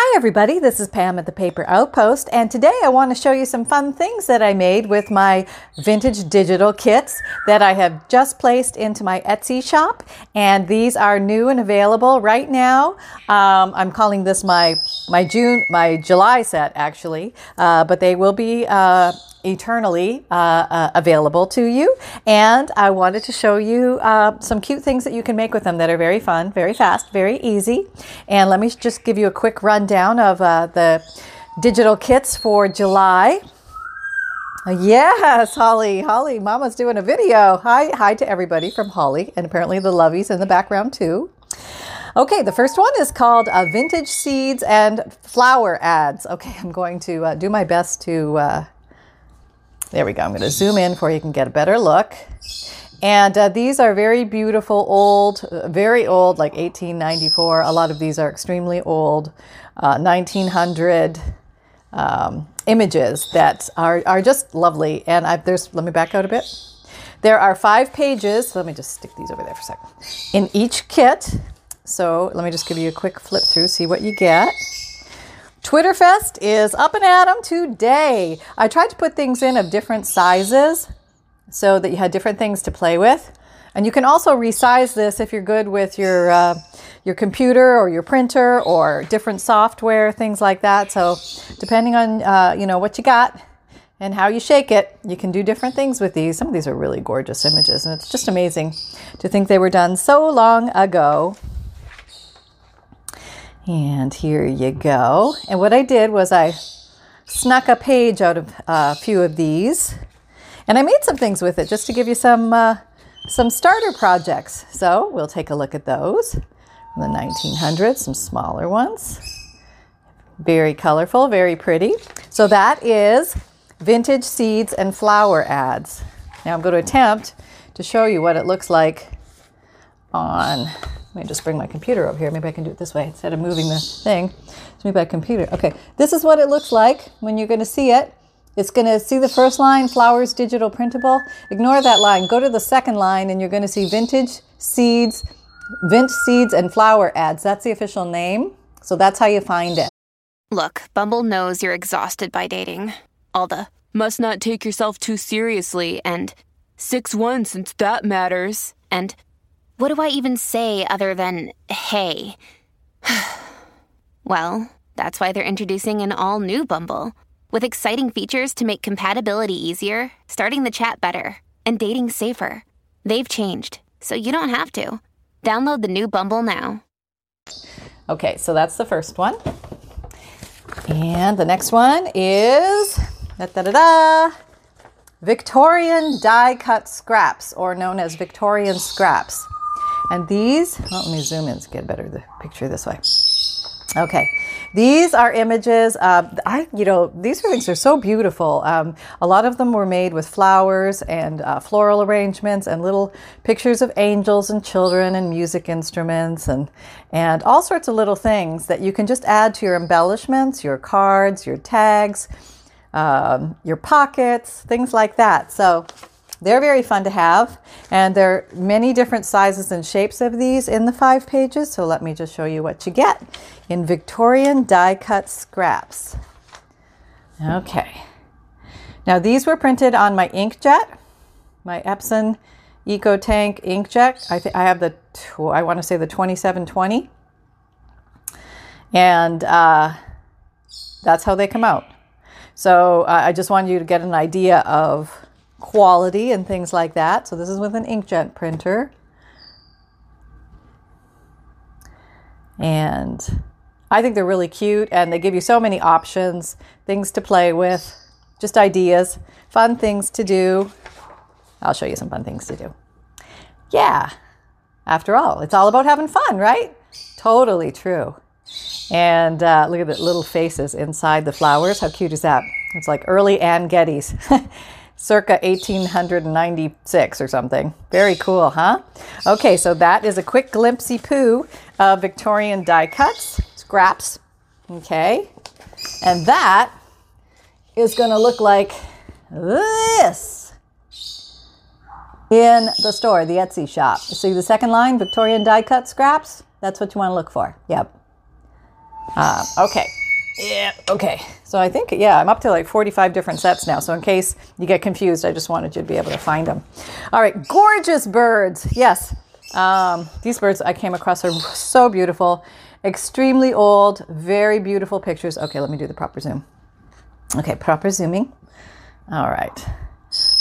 Hi, everybody. This is Pam at the Paper Outpost, and today I want to show you some fun things that I made with my vintage digital kits that I have just placed into my Etsy shop. And these are new and available right now. Um, I'm calling this my my June, my July set actually, uh, but they will be. Uh, eternally uh, uh, available to you. And I wanted to show you uh, some cute things that you can make with them that are very fun, very fast, very easy. And let me just give you a quick rundown of uh, the digital kits for July. Yes, Holly. Holly, Mama's doing a video. Hi, hi to everybody from Holly, and apparently the Lovies in the background too. Okay, the first one is called uh, Vintage Seeds and Flower Ads. Okay, I'm going to uh, do my best to uh, there we go. I'm going to zoom in for you can get a better look. And uh, these are very beautiful, old, uh, very old, like 1894. A lot of these are extremely old, uh, 1900 um, images that are, are just lovely. And I've, there's, let me back out a bit. There are five pages. let me just stick these over there for a second. In each kit. So let me just give you a quick flip through, see what you get. Twitterfest is up and at 'em today. I tried to put things in of different sizes so that you had different things to play with. And you can also resize this if you're good with your uh, your computer or your printer or different software, things like that. So depending on uh, you know what you got and how you shake it, you can do different things with these. Some of these are really gorgeous images, and it's just amazing to think they were done so long ago. And here you go. And what I did was I snuck a page out of a few of these. And I made some things with it just to give you some, uh, some starter projects. So we'll take a look at those. the 1900s, some smaller ones. Very colorful, very pretty. So that is vintage seeds and flower ads. Now I'm going to attempt to show you what it looks like on let me just bring my computer over here. Maybe I can do it this way instead of moving the thing. Let's move my computer. Okay, this is what it looks like when you're going to see it. It's going to see the first line, flowers digital printable. Ignore that line. Go to the second line and you're going to see vintage seeds, vint seeds and flower ads. That's the official name. So that's how you find it. Look, Bumble knows you're exhausted by dating. All the must not take yourself too seriously and 6 1 since that matters. And what do I even say other than hey? well, that's why they're introducing an all new Bumble with exciting features to make compatibility easier, starting the chat better, and dating safer. They've changed, so you don't have to. Download the new Bumble now. Okay, so that's the first one. And the next one is da da da da. Victorian die cut scraps, or known as Victorian scraps. And these, well, let me zoom in to get a better the picture this way. Okay, these are images. Uh, I, you know, these things are so beautiful. Um, a lot of them were made with flowers and uh, floral arrangements and little pictures of angels and children and music instruments and and all sorts of little things that you can just add to your embellishments, your cards, your tags, um, your pockets, things like that. So they're very fun to have, and there are many different sizes and shapes of these in the five pages. So let me just show you what you get in Victorian die cut scraps. Okay. Now these were printed on my inkjet, my Epson EcoTank inkjet. I think I have the I want to say the 2720, and uh, that's how they come out. So uh, I just wanted you to get an idea of quality and things like that. So this is with an inkjet printer. And I think they're really cute and they give you so many options, things to play with, just ideas, fun things to do. I'll show you some fun things to do. Yeah, after all, it's all about having fun, right? Totally true. And uh, look at the little faces inside the flowers. How cute is that? It's like early Anne Geddes. circa 1896 or something. Very cool, huh? Okay, so that is a quick glimpsey poo of Victorian die cuts, scraps. Okay, and that is going to look like this in the store, the Etsy shop. See the second line, Victorian die cut scraps? That's what you want to look for. Yep. Uh, okay. Yeah, okay. So I think, yeah, I'm up to like 45 different sets now. So in case you get confused, I just wanted you to be able to find them. All right, gorgeous birds. Yes, um, these birds I came across are so beautiful, extremely old, very beautiful pictures. Okay, let me do the proper zoom. Okay, proper zooming. All right.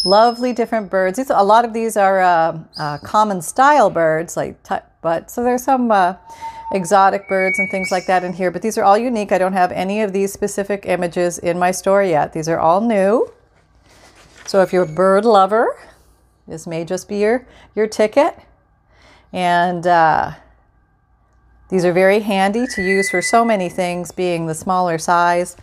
Lovely different birds. These, a lot of these are uh, uh, common style birds, like, but so there's some uh, exotic birds and things like that in here, but these are all unique. I don't have any of these specific images in my store yet. These are all new. So if you're a bird lover, this may just be your, your ticket. And uh, these are very handy to use for so many things, being the smaller size.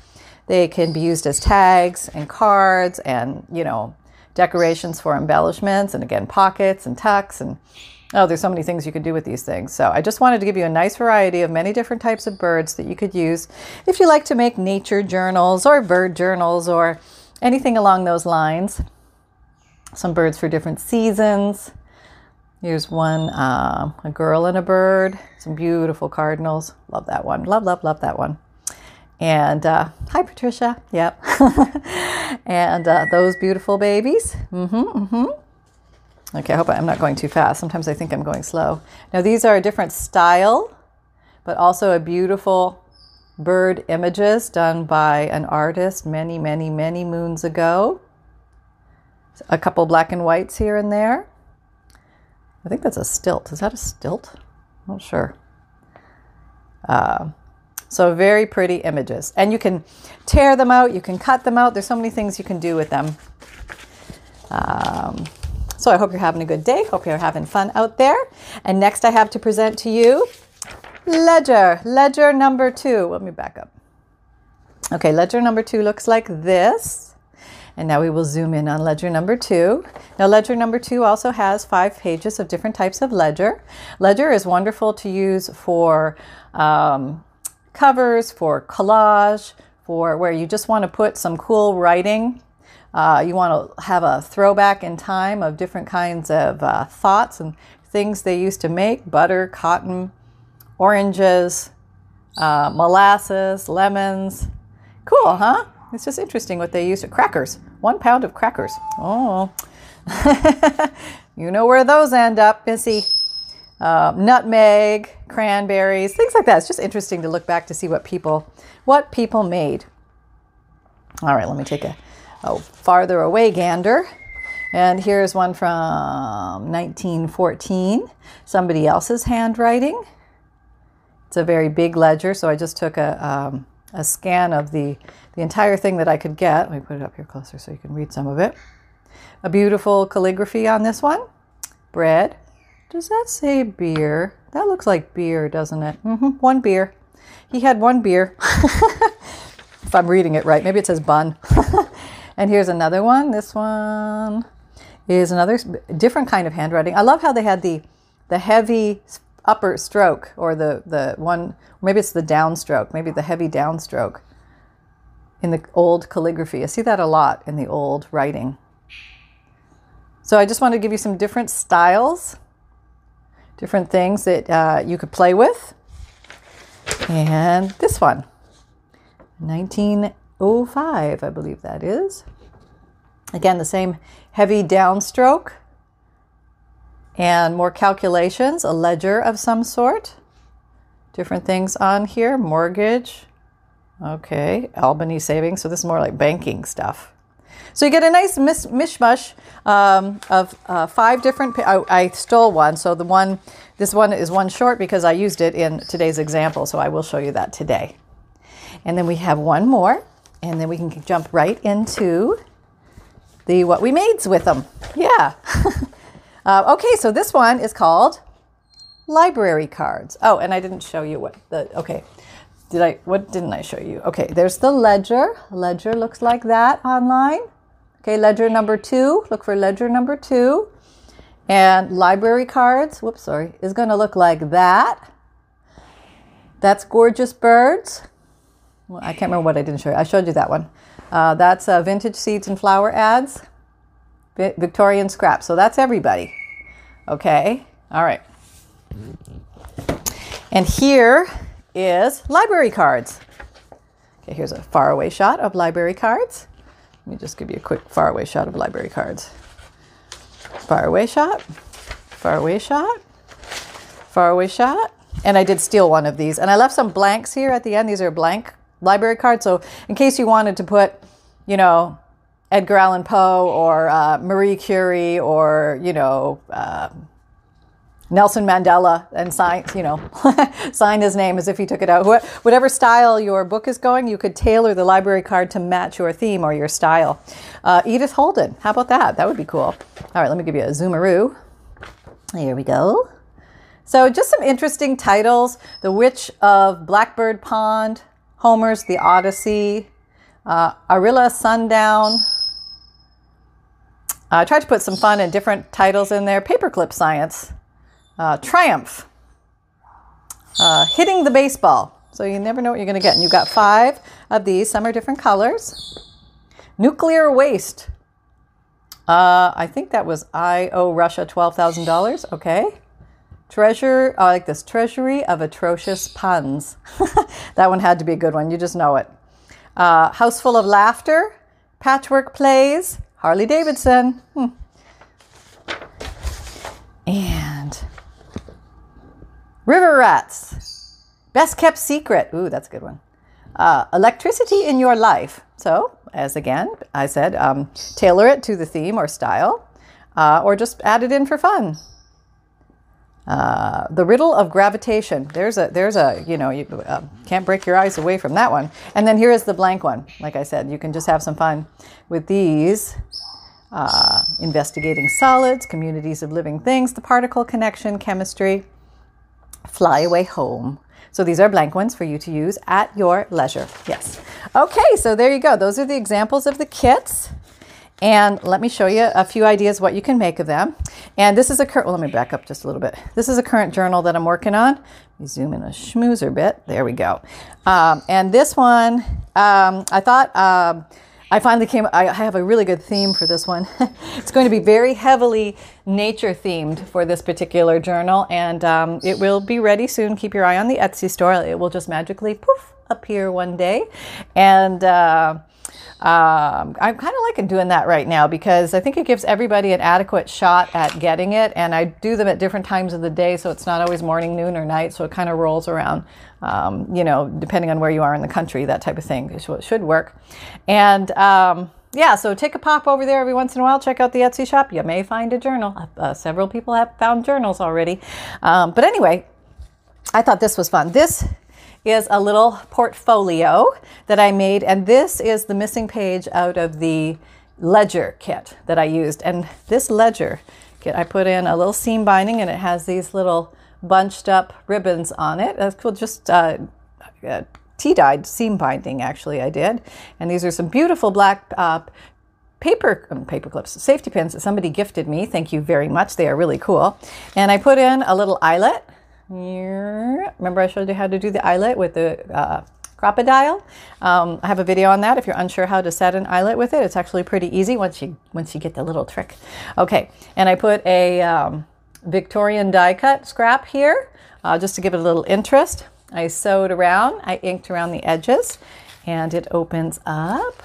They can be used as tags and cards and, you know, decorations for embellishments and again, pockets and tucks and Oh, there's so many things you could do with these things. So I just wanted to give you a nice variety of many different types of birds that you could use if you like to make nature journals or bird journals or anything along those lines. Some birds for different seasons. Here's one, uh, a girl and a bird. Some beautiful cardinals. Love that one. Love, love, love that one. And uh, hi, Patricia. Yep. and uh, those beautiful babies. Mm-hmm, mm-hmm. Okay, I hope I'm not going too fast. Sometimes I think I'm going slow. Now, these are a different style, but also a beautiful bird images done by an artist many, many, many moons ago. A couple black and whites here and there. I think that's a stilt. Is that a stilt? I'm not sure. Uh, so, very pretty images. And you can tear them out, you can cut them out. There's so many things you can do with them. Um, so I hope you're having a good day. Hope you're having fun out there. And next I have to present to you ledger, ledger number two. Let me back up. Okay, ledger number two looks like this. And now we will zoom in on ledger number two. Now, ledger number two also has five pages of different types of ledger. Ledger is wonderful to use for um, covers, for collage, for where you just want to put some cool writing uh, you want to have a throwback in time of different kinds of uh, thoughts and things they used to make butter, cotton, oranges, uh, molasses, lemons. Cool, huh? It's just interesting what they used to crackers. One pound of crackers. Oh, you know where those end up, Missy. Uh, nutmeg, cranberries, things like that. It's just interesting to look back to see what people, what people made. All right, let me take a oh, farther away gander. And here's one from 1914, somebody else's handwriting. It's a very big ledger, so I just took a, um, a scan of the, the entire thing that I could get. Let me put it up here closer so you can read some of it. A beautiful calligraphy on this one. Bread. Does that say beer? That looks like beer, doesn't it? Mm-hmm. One beer. He had one beer. if I'm reading it right, maybe it says bun. And here's another one. This one is another different kind of handwriting. I love how they had the the heavy upper stroke or the the one maybe it's the downstroke, maybe the heavy downstroke in the old calligraphy. I see that a lot in the old writing. So I just want to give you some different styles, different things that uh, you could play with. And this one, 19 05, I believe that is. Again, the same heavy downstroke and more calculations, a ledger of some sort. Different things on here mortgage. Okay, Albany savings. So this is more like banking stuff. So you get a nice mis- mishmash um, of uh, five different. Pa- I, I stole one, so the one, this one is one short because I used it in today's example. So I will show you that today. And then we have one more. And then we can jump right into the what we made with them. Yeah. uh, okay, so this one is called library cards. Oh, and I didn't show you what the, okay. Did I, what didn't I show you? Okay, there's the ledger. Ledger looks like that online. Okay, ledger number two, look for ledger number two. And library cards, whoops, sorry, is going to look like that. That's gorgeous birds. Well, I can't remember what I didn't show you. I showed you that one. Uh, that's uh, vintage seeds and flower ads, Victorian scraps. So that's everybody. Okay. All right. And here is library cards. Okay, here's a faraway shot of library cards. Let me just give you a quick faraway shot of library cards. Faraway shot, faraway shot, faraway shot. And I did steal one of these. And I left some blanks here at the end. These are blank library card. So in case you wanted to put, you know, Edgar Allan Poe or uh, Marie Curie or, you know, uh, Nelson Mandela and sign, you know, sign his name as if he took it out. Whatever style your book is going, you could tailor the library card to match your theme or your style. Uh, Edith Holden, how about that? That would be cool. All right, let me give you a zoomaroo. Here we go. So, just some interesting titles The Witch of Blackbird Pond, Homer's The Odyssey, uh, Arilla Sundown. I tried to put some fun and different titles in there. Paperclip Science, uh, Triumph, uh, Hitting the Baseball. So, you never know what you're going to get. And you've got five of these, some are different colors. Nuclear Waste. Uh, I think that was I owe Russia $12,000. Okay. Treasure, I like this treasury of atrocious puns. that one had to be a good one. You just know it. Uh, House full of laughter, patchwork plays, Harley Davidson. Hmm. And river rats, best kept secret. Ooh, that's a good one. Uh, electricity in your life. So, as again, I said, um, tailor it to the theme or style, uh, or just add it in for fun. Uh, the riddle of gravitation. There's a there's a you know you uh, can't break your eyes away from that one. And then here is the blank one. Like I said, you can just have some fun with these. Uh, investigating solids, communities of living things, the particle connection, chemistry, fly away home. So these are blank ones for you to use at your leisure. Yes. Okay, so there you go. Those are the examples of the kits. And let me show you a few ideas what you can make of them. And this is a current, well, let me back up just a little bit. This is a current journal that I'm working on. Let me zoom in a schmoozer bit. There we go. Um, and this one, um, I thought, um, I finally came, I have a really good theme for this one. it's going to be very heavily nature themed for this particular journal, and um, it will be ready soon. Keep your eye on the Etsy store. It will just magically poof appear one day. And, uh, um, I'm kind of liking doing that right now because I think it gives everybody an adequate shot at getting it. And I do them at different times of the day, so it's not always morning, noon, or night. So it kind of rolls around, um, you know, depending on where you are in the country, that type of thing. So it should work. And um, yeah, so take a pop over there every once in a while. Check out the Etsy shop. You may find a journal. Uh, several people have found journals already. Um, but anyway, I thought this was fun. This is a little portfolio that I made, and this is the missing page out of the ledger kit that I used. And this ledger kit, I put in a little seam binding, and it has these little bunched up ribbons on it. That's cool, just uh, uh, tea-dyed seam binding, actually, I did. And these are some beautiful black uh, paper um, paper clips, safety pins that somebody gifted me. Thank you very much. They are really cool. And I put in a little eyelet Remember I showed you how to do the eyelet with the uh, Crop-A-Dile? Um, I have a video on that if you're unsure how to set an eyelet with it. It's actually pretty easy once you once you get the little trick. Okay, and I put a um, Victorian die cut scrap here uh, just to give it a little interest. I sewed around, I inked around the edges, and it opens up.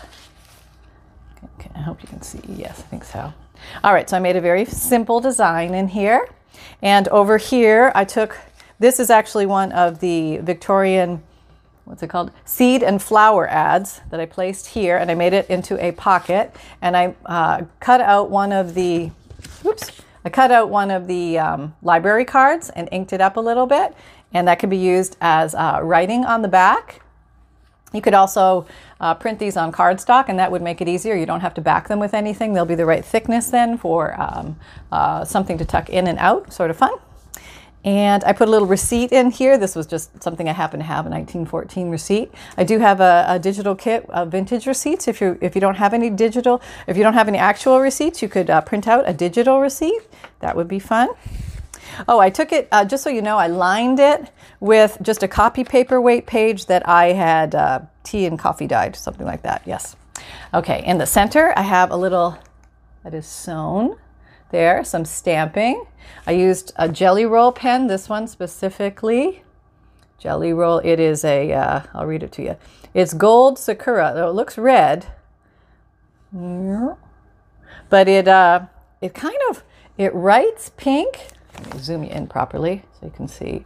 Okay, I hope you can see. Yes, I think so. All right, so I made a very simple design in here. And over here, I took this is actually one of the Victorian, what's it called? Seed and flower ads that I placed here, and I made it into a pocket. And I uh, cut out one of the, oops, I cut out one of the um, library cards and inked it up a little bit, and that can be used as uh, writing on the back. You could also uh, print these on cardstock, and that would make it easier. You don't have to back them with anything. They'll be the right thickness then for um, uh, something to tuck in and out, sort of fun. And I put a little receipt in here. This was just something I happen to have, a 1914 receipt. I do have a, a, digital kit of vintage receipts. If you if you don't have any digital, if you don't have any actual receipts, you could uh, print out a digital receipt. That would be fun. Oh, I took it, uh, just so you know, I lined it with just a copy paperweight page that I had uh, tea and coffee dyed, something like that. Yes. Okay, in the center, I have a little that is sewn there, some stamping. I used a Gelly Roll pen, this one specifically, Gelly Roll. It is a. Uh, I'll read it to you. It's gold sakura. Though it looks red, but it uh, it kind of it writes pink. Zoom you in properly so you can see.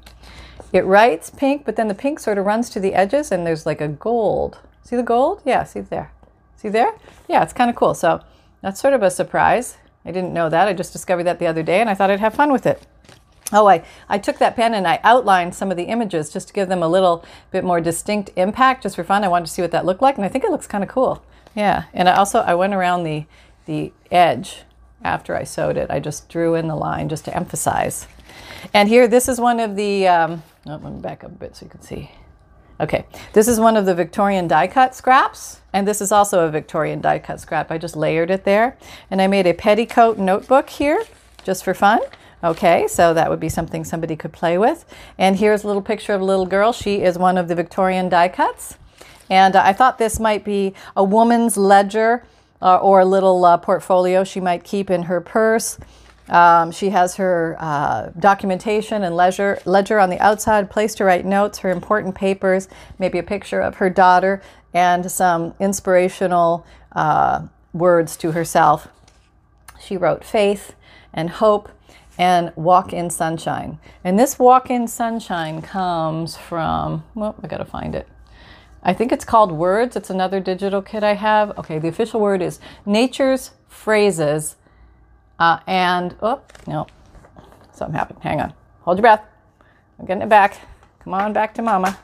It writes pink, but then the pink sort of runs to the edges, and there's like a gold. See the gold? Yeah, see there. See there? Yeah, it's kind of cool. So that's sort of a surprise. I didn't know that. I just discovered that the other day, and I thought I'd have fun with it. Oh, I, I took that pen and I outlined some of the images just to give them a little bit more distinct impact, just for fun. I wanted to see what that looked like, and I think it looks kind of cool. Yeah, and I also I went around the the edge after I sewed it. I just drew in the line just to emphasize. And here, this is one of the. Um, oh, let me back up a bit so you can see. Okay, this is one of the Victorian die cut scraps, and this is also a Victorian die cut scrap. I just layered it there, and I made a petticoat notebook here just for fun. Okay, so that would be something somebody could play with. And here's a little picture of a little girl. She is one of the Victorian die cuts. And uh, I thought this might be a woman's ledger uh, or a little uh, portfolio she might keep in her purse. Um, she has her uh, documentation and ledger, ledger on the outside, place to write notes, her important papers, maybe a picture of her daughter, and some inspirational uh, words to herself. She wrote faith and hope and walk in sunshine. And this walk in sunshine comes from, well, I gotta find it. I think it's called Words. It's another digital kit I have. Okay, the official word is Nature's Phrases. Uh, and, oh, no, something happened. Hang on. Hold your breath. I'm getting it back. Come on back to mama.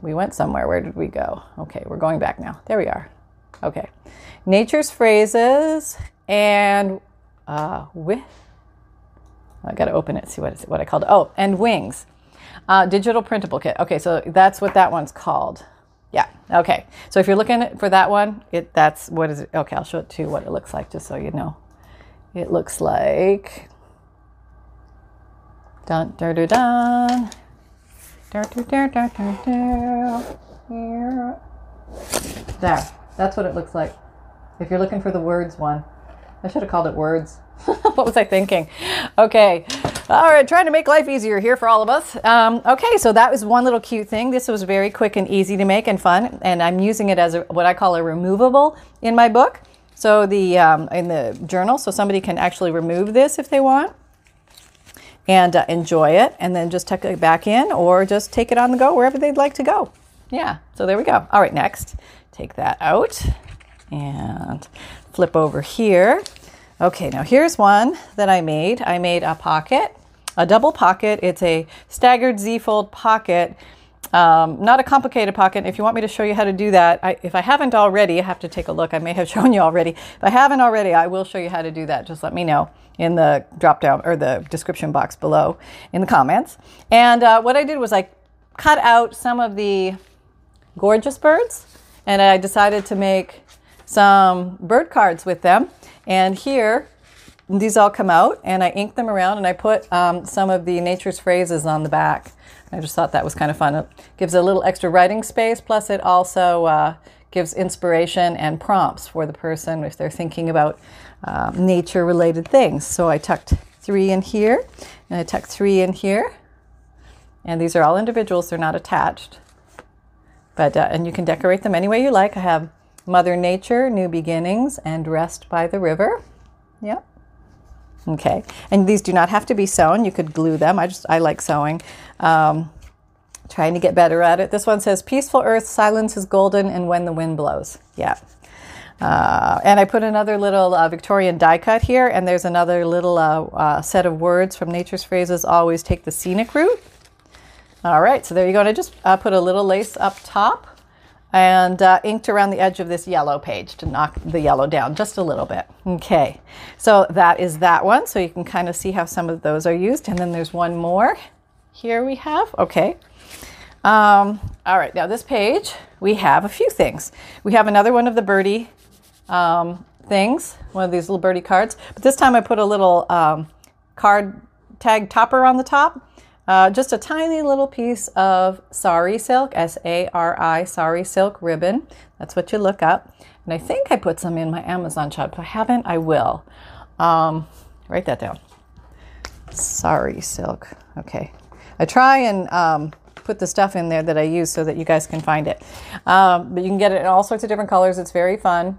We went somewhere. Where did we go? Okay, we're going back now. There we are. Okay. Nature's Phrases and uh, with I got to open it, see what, what I called it. Oh, and wings. Uh, digital printable kit. Okay, so that's what that one's called. Yeah. Okay. So if you're looking for that one, it that's what is it? Okay, I'll show it to you what it looks like, just so you know. It looks like. Dun, dun, dun, dun. Dun, dun, dun, dun, dun, There. That's what it looks like. If you're looking for the words one, I should have called it words. what was I thinking? Okay. All right, trying to make life easier here for all of us. Um, okay, so that was one little cute thing. This was very quick and easy to make and fun, and I'm using it as a, what I call a removable in my book. So the um, in the journal, so somebody can actually remove this if they want and uh, enjoy it, and then just tuck it back in, or just take it on the go wherever they'd like to go. Yeah. So there we go. All right, next, take that out and flip over here. Okay, now here's one that I made. I made a pocket, a double pocket. It's a staggered Z-fold pocket. Um, not a complicated pocket. If you want me to show you how to do that, I, if I haven't already, I have to take a look. I may have shown you already. If I haven't already, I will show you how to do that. Just let me know in the drop down or the description box below in the comments. And uh, what I did was I cut out some of the gorgeous birds and I decided to make some bird cards with them. And here, these all come out, and I ink them around, and I put um, some of the nature's phrases on the back. I just thought that was kind of fun. It gives a little extra writing space, plus it also uh, gives inspiration and prompts for the person if they're thinking about uh, nature-related things. So I tucked three in here, and I tucked three in here, and these are all individuals; they're not attached. But uh, and you can decorate them any way you like. I have Mother Nature, New Beginnings, and Rest by the River. Yep. Okay. And these do not have to be sewn. You could glue them. I just I like sewing. Um, trying to get better at it. This one says Peaceful Earth, Silence is Golden, and When the Wind Blows. Yeah. Uh, and I put another little uh, Victorian die cut here, and there's another little uh, uh set of words from Nature's Phrases Always Take the Scenic Route. All right, so there you go. And I just uh, put a little lace up top and uh, inked around the edge of this yellow page to knock the yellow down just a little bit. Okay, so that is that one. So you can kind of see how some of those are used. And then there's one more here we have. Okay. Um, all right, now this page, we have a few things. We have another one of the birdie um, things, one of these little birdie cards. But this time I put a little um, card tag topper on the top. Uh, just a tiny little piece of sari silk, S A R I, sari silk ribbon. That's what you look up. And I think I put some in my Amazon shop. If I haven't, I will. Um, write that down. Sari silk. Okay. I try and um, put the stuff in there that I use so that you guys can find it. Um, but you can get it in all sorts of different colors. It's very fun.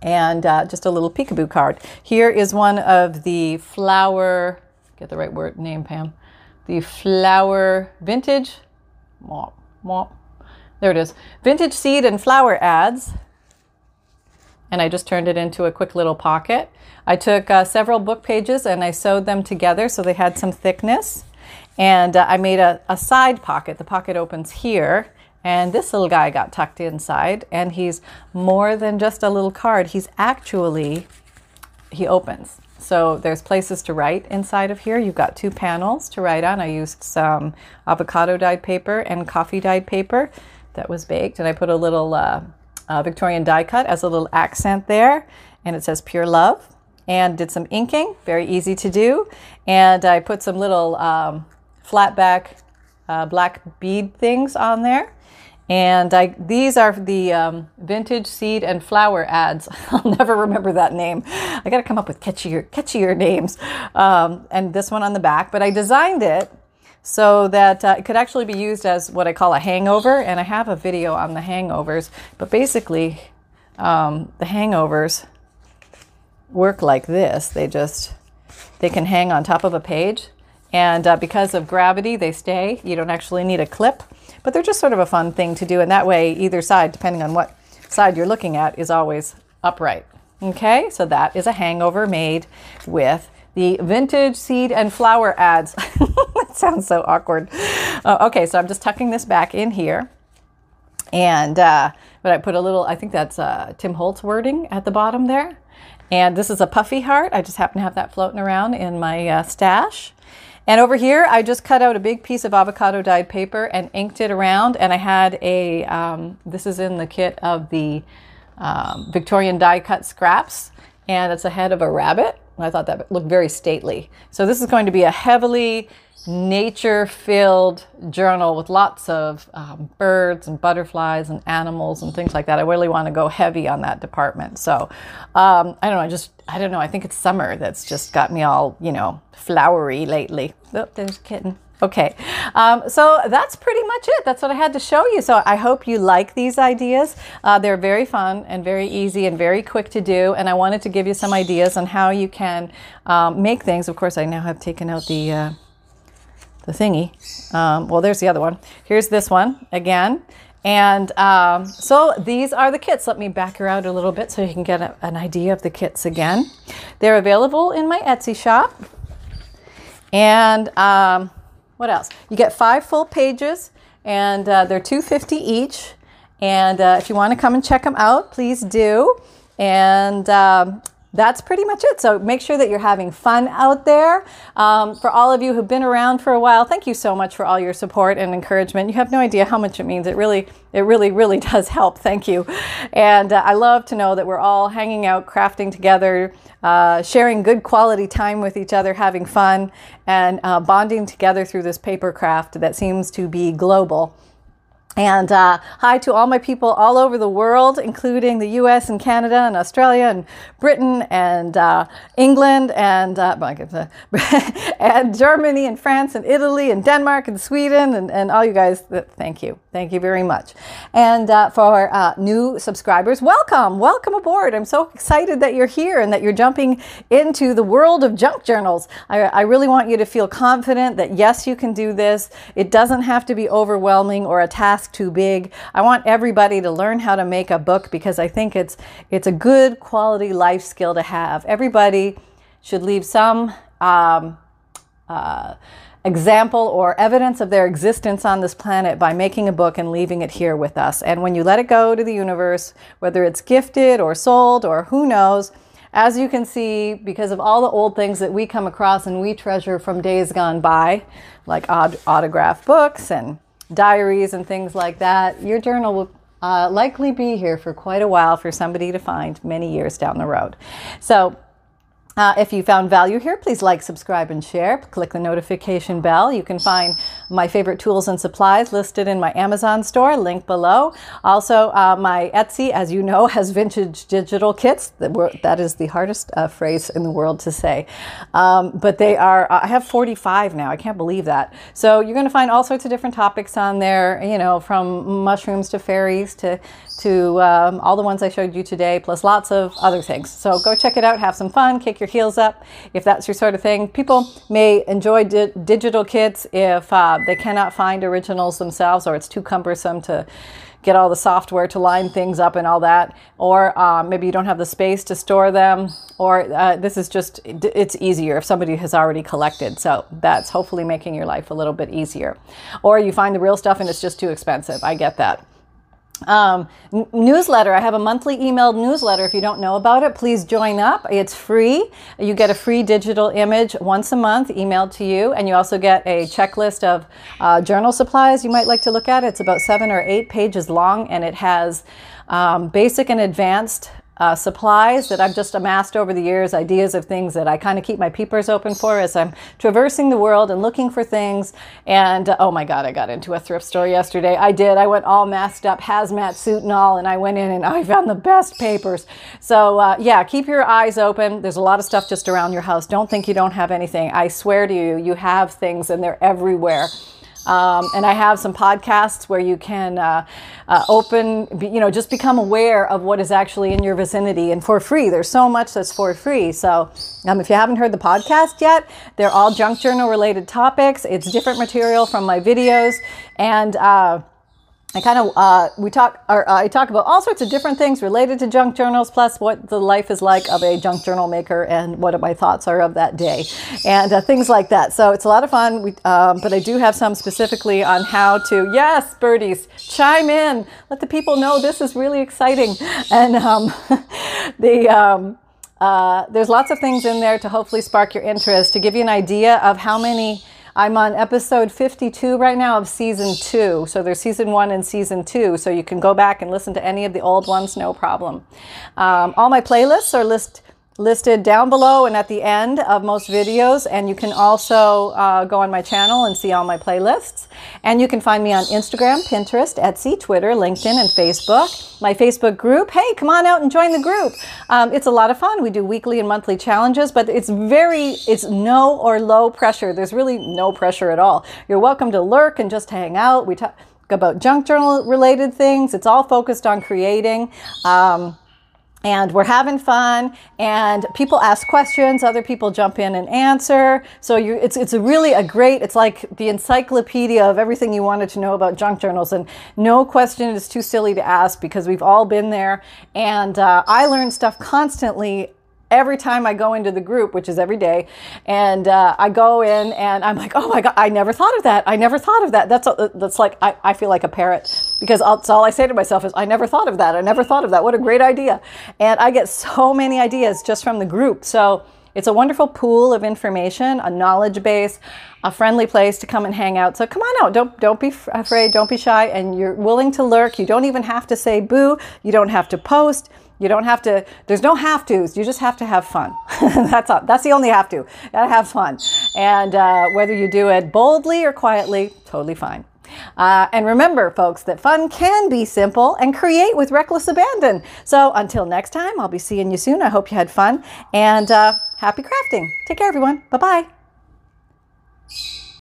And uh, just a little peekaboo card. Here is one of the flower, get the right word name, Pam. The flower vintage, womp, womp. there it is. Vintage seed and flower ads and I just turned it into a quick little pocket. I took uh, several book pages and I sewed them together so they had some thickness. And uh, I made a, a side pocket. The pocket opens here. And this little guy got tucked inside. And he's more than just a little card. He's actually, he opens. So there's places to write inside of here. You've got two panels to write on. I used some avocado dyed paper and coffee dyed paper that was baked. And I put a little uh, uh, Victorian die cut as a little accent there. And it says pure love. And did some inking, very easy to do. And I put some little um, flat back uh, black bead things on there. And I, these are the um, vintage seed and flower ads. I'll never remember that name. I got to come up with catchier, catchier names. Um, and this one on the back. But I designed it so that uh, it could actually be used as what I call a hangover. And I have a video on the hangovers, but basically, um, the hangovers work like this. They just they can hang on top of a page, and uh, because of gravity, they stay. You don't actually need a clip, but they're just sort of a fun thing to do. And that way, either side, depending on what side you're looking at, is always upright. Okay, so that is a hangover made with the vintage seed and flower ads. that sounds so awkward. Uh, okay, so I'm just tucking this back in here. And, uh, but I put a little, I think that's uh, Tim Holtz wording at the bottom there. And this is a puffy heart. I just happen to have that floating around in my uh, stash. And over here, I just cut out a big piece of avocado dyed paper and inked it around. And I had a, um, this is in the kit of the um, Victorian die cut scraps. And it's a head of a rabbit. And I thought that looked very stately. So this is going to be a heavily nature filled journal with lots of um, birds and butterflies and animals and things like that. I really want to go heavy on that department. So um, I don't know. I just, I don't know. I think it's summer that's just got me all, you know, flowery lately. Oh, there's a kitten. Okay, um, so that's pretty much it. That's what I had to show you. So I hope you like these ideas. Uh, they're very fun and very easy and very quick to do. And I wanted to give you some ideas on how you can um, make things. Of course, I now have taken out the uh, the thingy. Um, well, there's the other one. Here's this one again. And um, so these are the kits. Let me back out a little bit so you can get a, an idea of the kits again. They're available in my Etsy shop. And um, what else? You get five full pages, and uh, they're two fifty each. And uh, if you want to come and check them out, please do. And um, that's pretty much it. So make sure that you're having fun out there. Um, for all of you who've been around for a while, thank you so much for all your support and encouragement. You have no idea how much it means. It really, it really, really does help. Thank you. And uh, I love to know that we're all hanging out, crafting together, uh, sharing good quality time with each other, having fun, and uh, bonding together through this paper craft that seems to be global. And uh, hi to all my people all over the world, including the US and Canada and Australia and Britain and uh, England and, uh, and Germany and France and Italy and Denmark and Sweden and, and all you guys. Thank you. Thank you very much. And uh, for uh, new subscribers, welcome. Welcome aboard. I'm so excited that you're here and that you're jumping into the world of junk journals. I, I really want you to feel confident that yes, you can do this. It doesn't have to be overwhelming or a task too big. I want everybody to learn how to make a book because I think it's it's a good quality life skill to have. Everybody should leave some um, uh, example or evidence of their existence on this planet by making a book and leaving it here with us. And when you let it go to the universe, whether it's gifted or sold or who knows, as you can see, because of all the old things that we come across and we treasure from days gone by, like aut- autograph books and diaries and things like that, your journal will uh, likely be here for quite a while for somebody to find many years down the road. So, Uh, if you found value here, please like, subscribe, and share. Click the notification bell. You can find my favorite tools and supplies listed in my Amazon store, link below. Also, uh, my Etsy, as you know, has vintage digital kits. That is the hardest uh, phrase in the world to say. Um, but they are, I have 45 now. I can't believe that. So you're going to find all sorts of different topics on there, you know, from mushrooms to fairies to to um, all the ones I showed you today, plus lots of other things. So go check it out, have some fun, kick your heels up if that's your sort of thing. People may enjoy di- digital kits if uh, they cannot find originals themselves or it's too cumbersome to get all the software to line things up and all that. Or uh, maybe you don't have the space to store them or uh, this is just it's easier if somebody has already collected. So that's hopefully making your life a little bit easier. Or you find the real stuff and it's just too expensive. I get that um, n- newsletter. I have a monthly emailed newsletter. If you don't know about it, please join up. It's free. You get a free digital image once a month emailed to you, and you also get a checklist of uh, journal supplies you might like to look at. It's about seven or eight pages long, and it has um, basic and advanced uh, supplies that I've just amassed over the years, ideas of things that I kind of keep my peepers open for as I'm traversing the world and looking for things. And uh, oh my God, I got into a thrift store yesterday. I did. I went all masked up, hazmat suit and all, and I went in and I found the best papers. So uh, yeah, keep your eyes open. There's a lot of stuff just around your house. Don't think you don't have anything. I swear to you, you have things and they're everywhere. Um, and I have some podcasts where you can uh, uh, open, you know, just become aware of what is actually in your vicinity and for free. There's so much that's for free. So um, if you haven't heard the podcast yet, they're all junk journal related topics. It's different material from my videos. And, uh, I kind of uh, we talk or uh, I talk about all sorts of different things related to junk journals, plus what the life is like of a junk journal maker and what my thoughts are of that day, and uh, things like that. So it's a lot of fun. We, um, but I do have some specifically on how to yes, birdies, chime in, let the people know this is really exciting, and um, the. Um, uh, there's lots of things in there to hopefully spark your interest to give you an idea of how many I'm on episode 52 right now of season two. So there's season one and season two. So you can go back and listen to any of the old ones, no problem. Um, all my playlists are list, listed down below and at the end of most videos. And you can also uh, go on my channel and see all my playlists. And you can find me on Instagram, Pinterest, Etsy, Twitter, LinkedIn, and Facebook. My Facebook group, hey, come on out and join the group. Um, it's a lot of fun. We do weekly and monthly challenges, but it's very, it's no or low pressure. There's really no pressure at all. You're welcome to lurk and just hang out. We talk about junk journal related things. It's all focused on creating. Um, and we're having fun and people ask questions other people jump in and answer. So you it's it's a really a great it's like the encyclopedia of everything you wanted to know about junk journals. And no question is too silly to ask because we've all been there. And uh, i learn stuff constantly every time I go into the group, which is every day, and uh, I go in and I'm like, oh my God, I never thought of that. I never thought of that. That's, a, that's like, I, I feel like a parrot because that's all I say to myself is, I never thought of that. I never thought of that. What a great idea. And I get so many ideas just from the group. So it's a wonderful pool of information, a knowledge base, a friendly place to come and hang out. So come on out. Don't don't be afraid. Don't be shy. And you're willing to lurk. You don't even have to say boo. You don't have to post. You don't have to, there's no have tos. You just have to have fun. that's all, that's the only have to. Gotta have fun. And uh, whether you do it boldly or quietly, totally fine. Uh, and remember, folks, that fun can be simple and create with reckless abandon. So until next time, I'll be seeing you soon. I hope you had fun and uh, happy crafting. Take care, everyone. Bye bye.